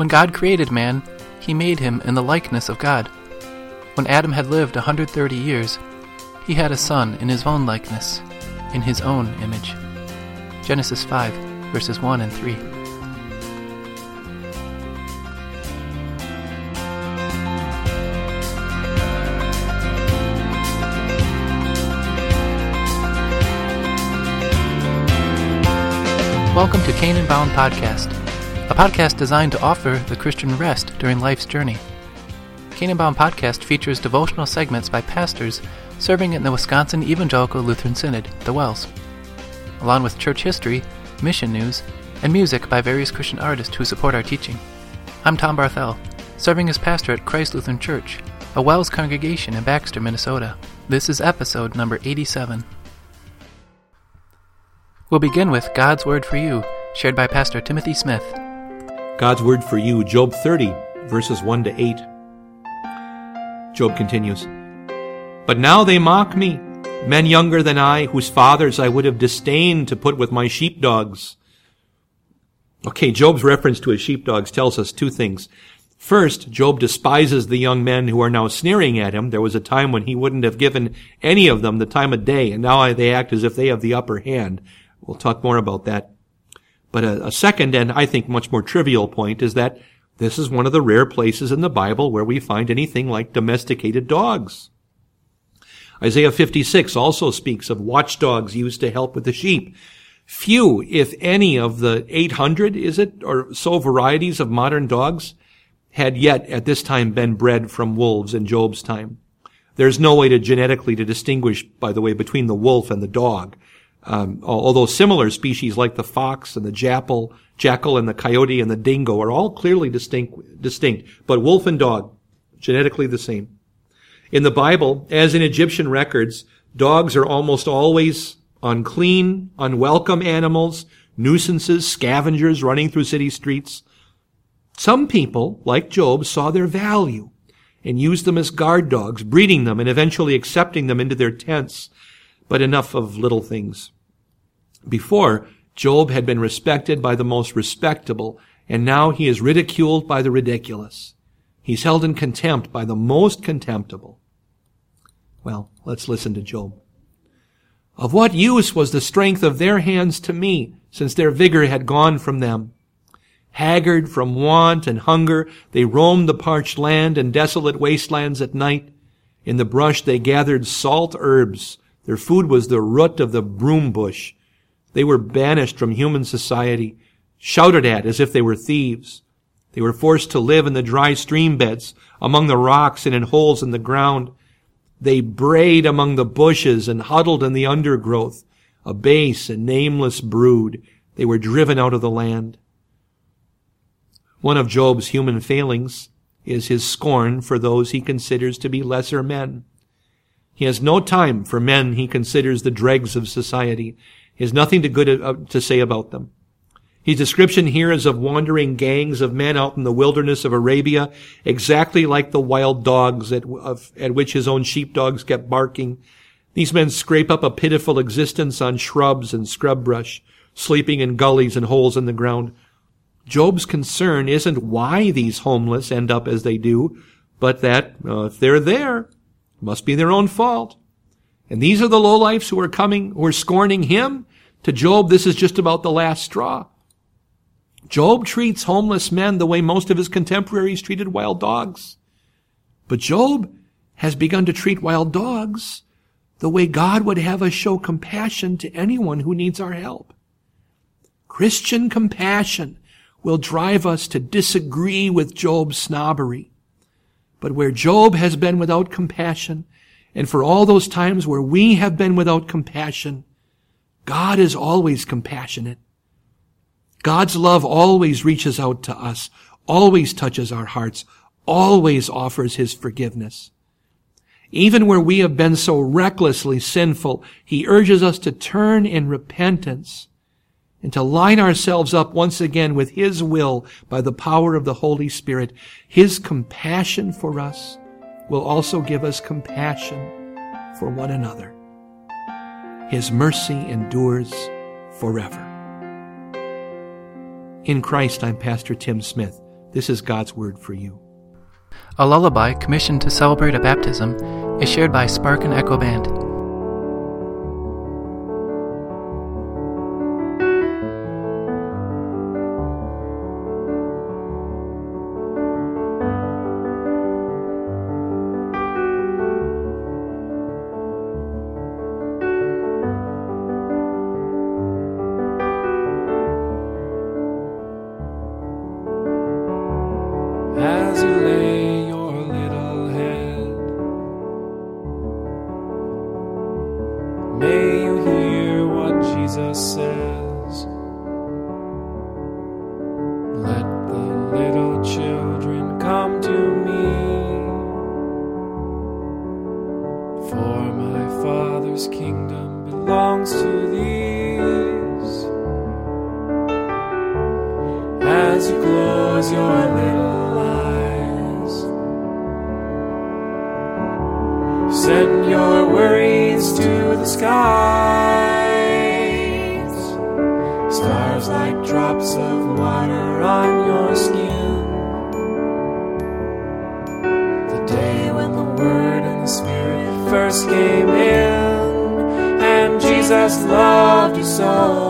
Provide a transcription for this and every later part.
When God created man, he made him in the likeness of God. When Adam had lived a 130 years, he had a son in his own likeness, in his own image. Genesis 5, verses 1 and 3. Welcome to Canaan Bound Podcast, a podcast designed to offer the Christian rest during life's journey. Canaan Bound Podcast features devotional segments by pastors serving in the Wisconsin Evangelical Lutheran Synod, the WELS, along with church history, mission news, and music by various Christian artists who support our teaching. I'm Tom Barthel, serving as pastor at Christ Lutheran Church, a WELS congregation in Baxter, Minnesota. This is episode number 87. We'll begin with God's Word for You, shared by Pastor Timothy Smith. God's Word for You, Job 30, verses 1 to 8. Job continues But now they mock me, men younger than I, whose fathers I would have disdained to put with my sheepdogs. Okay, Job's reference to his sheepdogs tells us two things. First, Job despises the young men who are now sneering at him. There was a time when he wouldn't have given any of them the time of day, and now they act as if they have the upper hand. We'll talk more about that. But a, a, second and I think much more trivial point is that this is one of the rare places in the Bible where we find anything like domesticated dogs. Isaiah 56 also speaks of watchdogs used to help with the sheep. Few, if any, of the 800, is it, or so varieties of modern dogs had yet at this time been bred from wolves in Job's time. There's no way to genetically to distinguish, by the way, between the wolf and the dog. Um, although similar species like the fox and the jackal, jackal and the coyote and the dingo are all clearly distinct, distinct, but wolf and dog, genetically the same. In the Bible, as in Egyptian records, dogs are almost always unclean, unwelcome animals, nuisances, scavengers running through city streets. Some people, like Job, saw their value and used them as guard dogs, breeding them and eventually accepting them into their tents but enough of little things. Before, Job had been respected by the most respectable, and now he is ridiculed by the ridiculous. He's held in contempt by the most contemptible. Well, let's listen to Job. Of what use was the strength of their hands to me, since their vigor had gone from them? Haggard from want and hunger, they roamed the parched land and desolate wastelands at night. In the brush they gathered salt herbs, their food was the root of the broom bush. They were banished from human society, shouted at as if they were thieves. They were forced to live in the dry stream beds, among the rocks and in holes in the ground. They brayed among the bushes and huddled in the undergrowth, a base and nameless brood. They were driven out of the land. One of Job's human failings is his scorn for those he considers to be lesser men. He has no time for men he considers the dregs of society. He has nothing to good uh, to say about them. His description here is of wandering gangs of men out in the wilderness of Arabia, exactly like the wild dogs at, of, at which his own sheepdogs kept barking. These men scrape up a pitiful existence on shrubs and scrub brush, sleeping in gullies and holes in the ground. Job's concern isn't why these homeless end up as they do, but that uh, if they're there, must be their own fault. And these are the lowlifes who are coming, who are scorning him. To Job, this is just about the last straw. Job treats homeless men the way most of his contemporaries treated wild dogs. But Job has begun to treat wild dogs the way God would have us show compassion to anyone who needs our help. Christian compassion will drive us to disagree with Job's snobbery but where Job has been without compassion, and for all those times where we have been without compassion, God is always compassionate. God's love always reaches out to us, always touches our hearts, always offers His forgiveness. Even where we have been so recklessly sinful, He urges us to turn in repentance and to line ourselves up once again with His will by the power of the Holy Spirit, His compassion for us will also give us compassion for one another. His mercy endures forever. In Christ, I'm Pastor Tim Smith, This is God's word for you. A lullaby commissioned to celebrate a baptism is shared by Spark and Echo Band. For my Father's kingdom belongs to these. As you close your little so.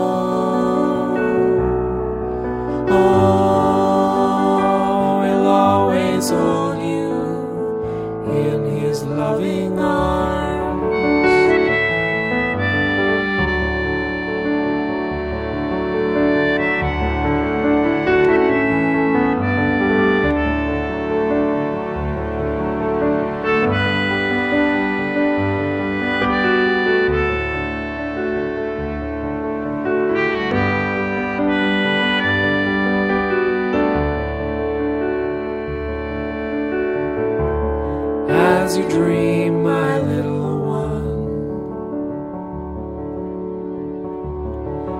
As you dream, my little one.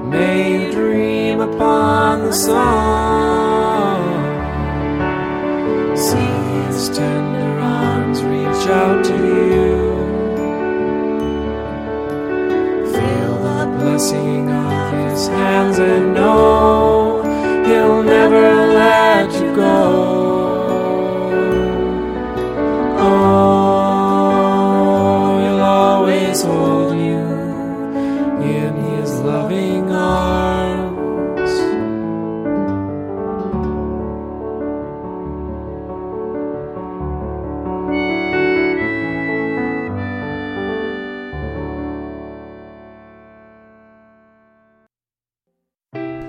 May you dream upon the sun. See his tender arms reach out to you. Feel the blessing of his hands and know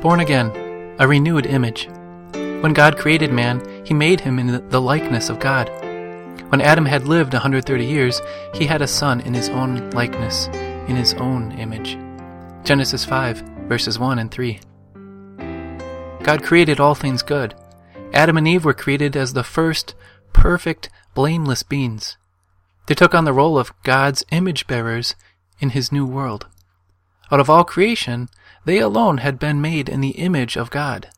Born again, a renewed image. When God created man, he made him in the likeness of God. When Adam had lived a 130 years, he had a son in his own likeness, in his own image. Genesis 5, verses 1 and 3. God created all things good. Adam and Eve were created as the first, perfect, blameless beings. They took on the role of God's image bearers in his new world. Out of all creation, they alone had been made in the image of God.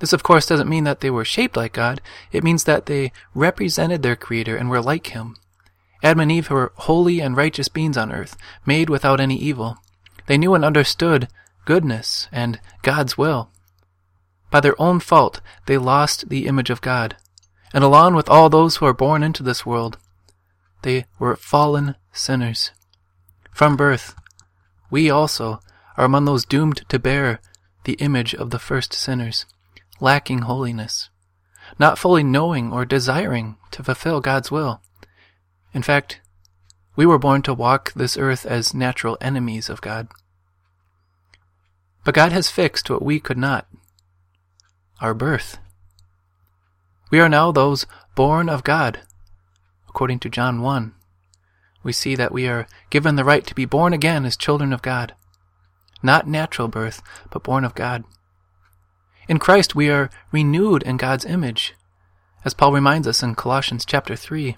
This, of course, doesn't mean that they were shaped like God. It means that they represented their Creator and were like Him. Adam and Eve were holy and righteous beings on earth, made without any evil. They knew and understood goodness and God's will. By their own fault, they lost the image of God. And along with all those who are born into this world, they were fallen sinners. From birth, we also are among those doomed to bear the image of the first sinners, lacking holiness, not fully knowing or desiring to fulfill God's will. In fact, we were born to walk this earth as natural enemies of God. But God has fixed what we could not our birth. We are now those born of God, according to John 1. We see that we are given the right to be born again as children of God. Not natural birth, but born of God. In Christ we are renewed in God's image. As Paul reminds us in Colossians chapter 3,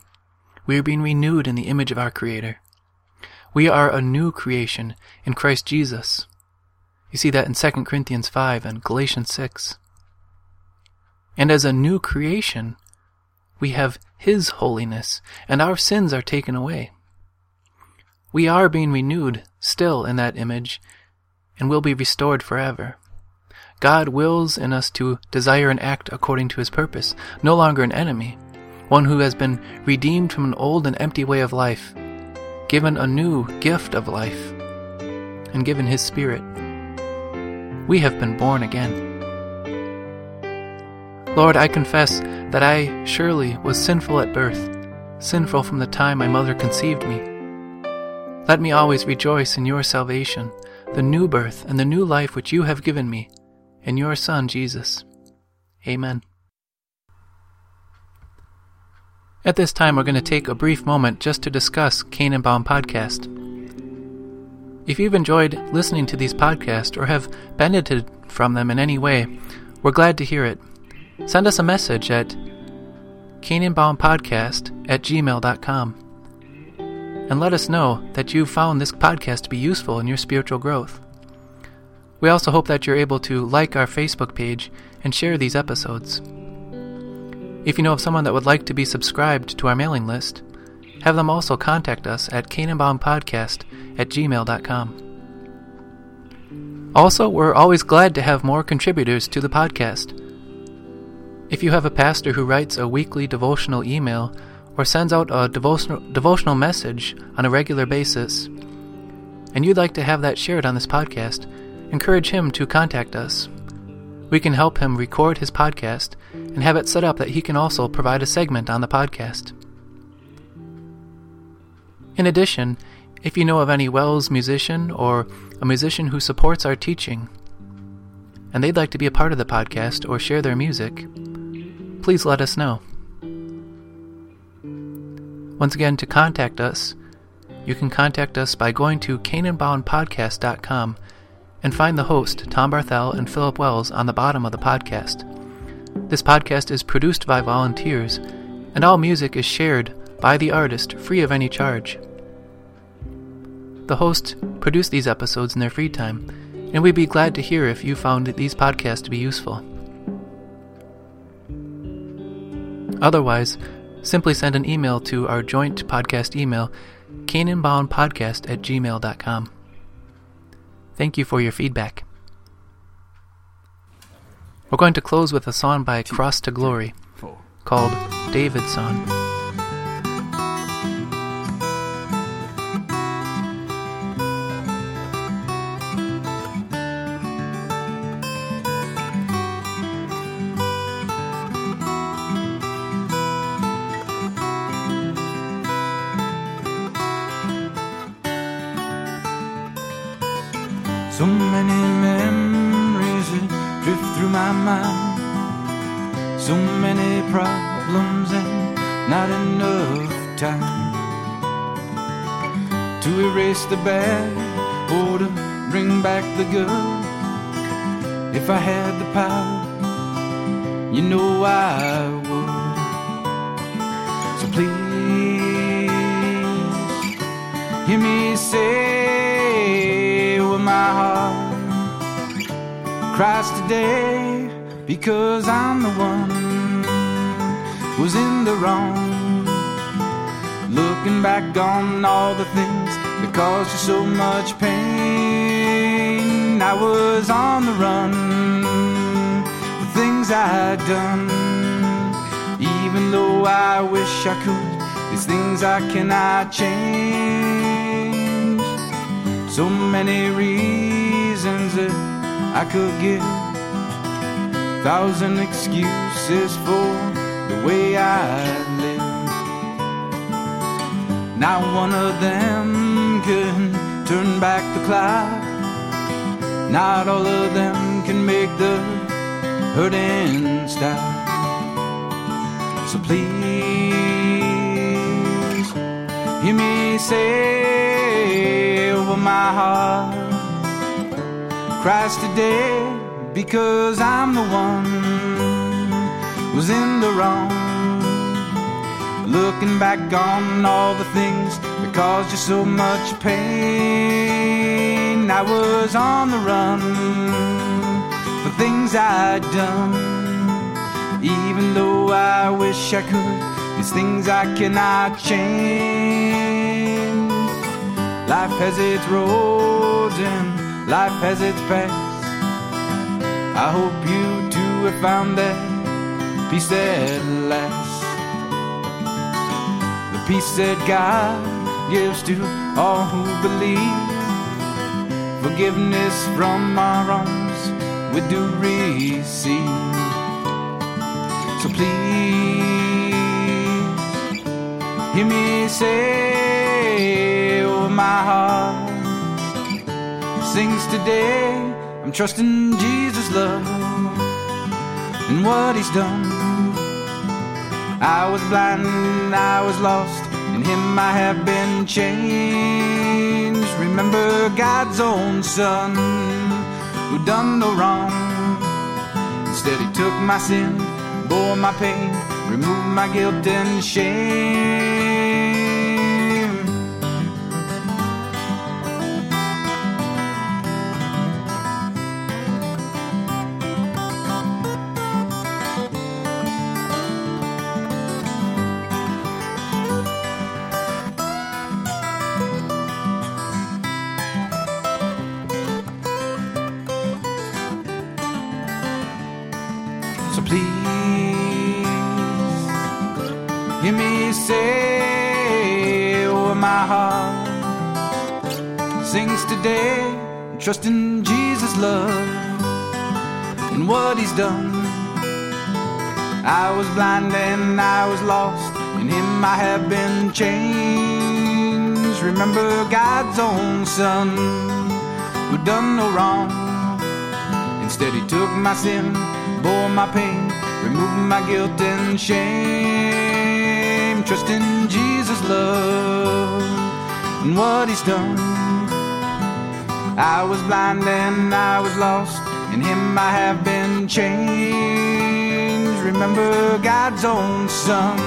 we are being renewed in the image of our Creator. We are a new creation in Christ Jesus. You see that in 2 Corinthians 5 and Galatians 6. And as a new creation, we have His holiness, and our sins are taken away. We are being renewed still in that image, and will be restored forever. God wills in us to desire and act according to his purpose, no longer an enemy, one who has been redeemed from an old and empty way of life, given a new gift of life, and given his Spirit. We have been born again. Lord, I confess that I surely was sinful at birth, sinful from the time my mother conceived me. Let me always rejoice in your salvation, the new birth, and the new life which you have given me in your Son, Jesus. Amen. At this time, we're going to take a brief moment just to discuss Canaan-Bound Podcast. If you've enjoyed listening to these podcasts or have benefited from them in any way, we're glad to hear it. Send us a message at Canaan-Bound-Podcast at gmail.com and let us know that you found this podcast to be useful in your spiritual growth. We also hope that you're able to like our Facebook page and share these episodes. If you know of someone that would like to be subscribed to our mailing list, have them also contact us at Podcast at gmail.com. Also, we're always glad to have more contributors to the podcast. If you have a pastor who writes a weekly devotional email or sends out a devotional, devotional message on a regular basis, and you'd like to have that shared on this podcast, encourage him to contact us. We can help him record his podcast and have it set up that he can also provide a segment on the podcast. In addition, if you know of any WELS musician or a musician who supports our teaching, and they'd like to be a part of the podcast or share their music, please let us know. Once again, to contact us, you can contact us by going to canaanboundpodcast.com and find the host, Tom Barthel and Philip Wells, on the bottom of the podcast. This podcast is produced by volunteers, and all music is shared by the artist free of any charge. The hosts produce these episodes in their free time, and we'd be glad to hear if you found these podcasts to be useful. Otherwise, simply send an email to our joint podcast email, canaanboundpodcast at gmail.com. Thank you for your feedback. We're going to close with a song by Cross to Glory called David's Song. So many memories that drift through my mind. So many problems and not enough time to erase the bad or to bring back the good. If I had the power, you know I would. So please hear me say Christ today, because I'm the one who's in the wrong. Looking back on all the things that caused you so much pain. I was on the run, the things I'd done. Even though I wish I could, these things I cannot change. So many reasons I could give, thousand excuses for the way I live. Not one of them can turn back the clock. Not all of them can make the hurting stop. So please hear me say over my heart, Christ today, because I'm the one who's in the wrong. Looking back on all the things that caused you so much pain. I was on the run for things I'd done. Even though I wish I could, these things I cannot change. Life has its roads and life has its paths. I hope you too have found that peace at last. The peace that God gives to all who believe. Forgiveness from our wrongs we do receive. So please hear me say, oh my heart sings today. I'm trusting Jesus' love and what He's done. I was blind, I was lost. In Him I have been changed. Remember God's own Son who done no wrong. Instead, He took my sin, bore my pain, removed my guilt and shame. Sings today, trusting Jesus' love and what He's done. I was blind and I was lost, in Him I have been changed. Remember God's own Son who done no wrong. Instead, He took my sin bore my pain, removed my guilt and shame. Trust in Jesus' love and what He's done. I was blind and I was lost, in Him I have been changed. Remember God's own Son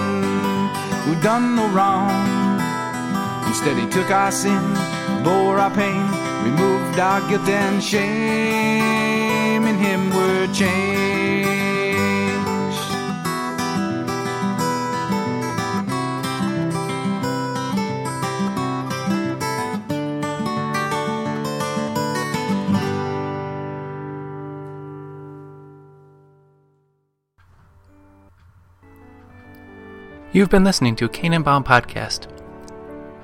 who done no wrong. Instead, He took our sin, bore our pain, removed our guilt and shame. In Him we're changed. You've been listening to Canaan Bound Podcast,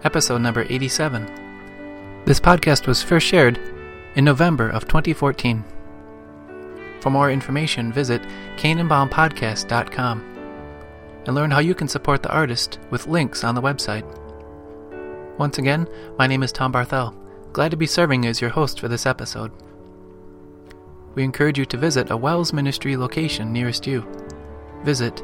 episode number 87. This podcast was first shared in November of 2014. For more information, visit CanaanBoundPodcast.com and learn how you can support the artist with links on the website. Once again, my name is Tom Barthel. Glad to be serving as your host for this episode. We encourage you to visit a WELS Ministry location nearest you. Visit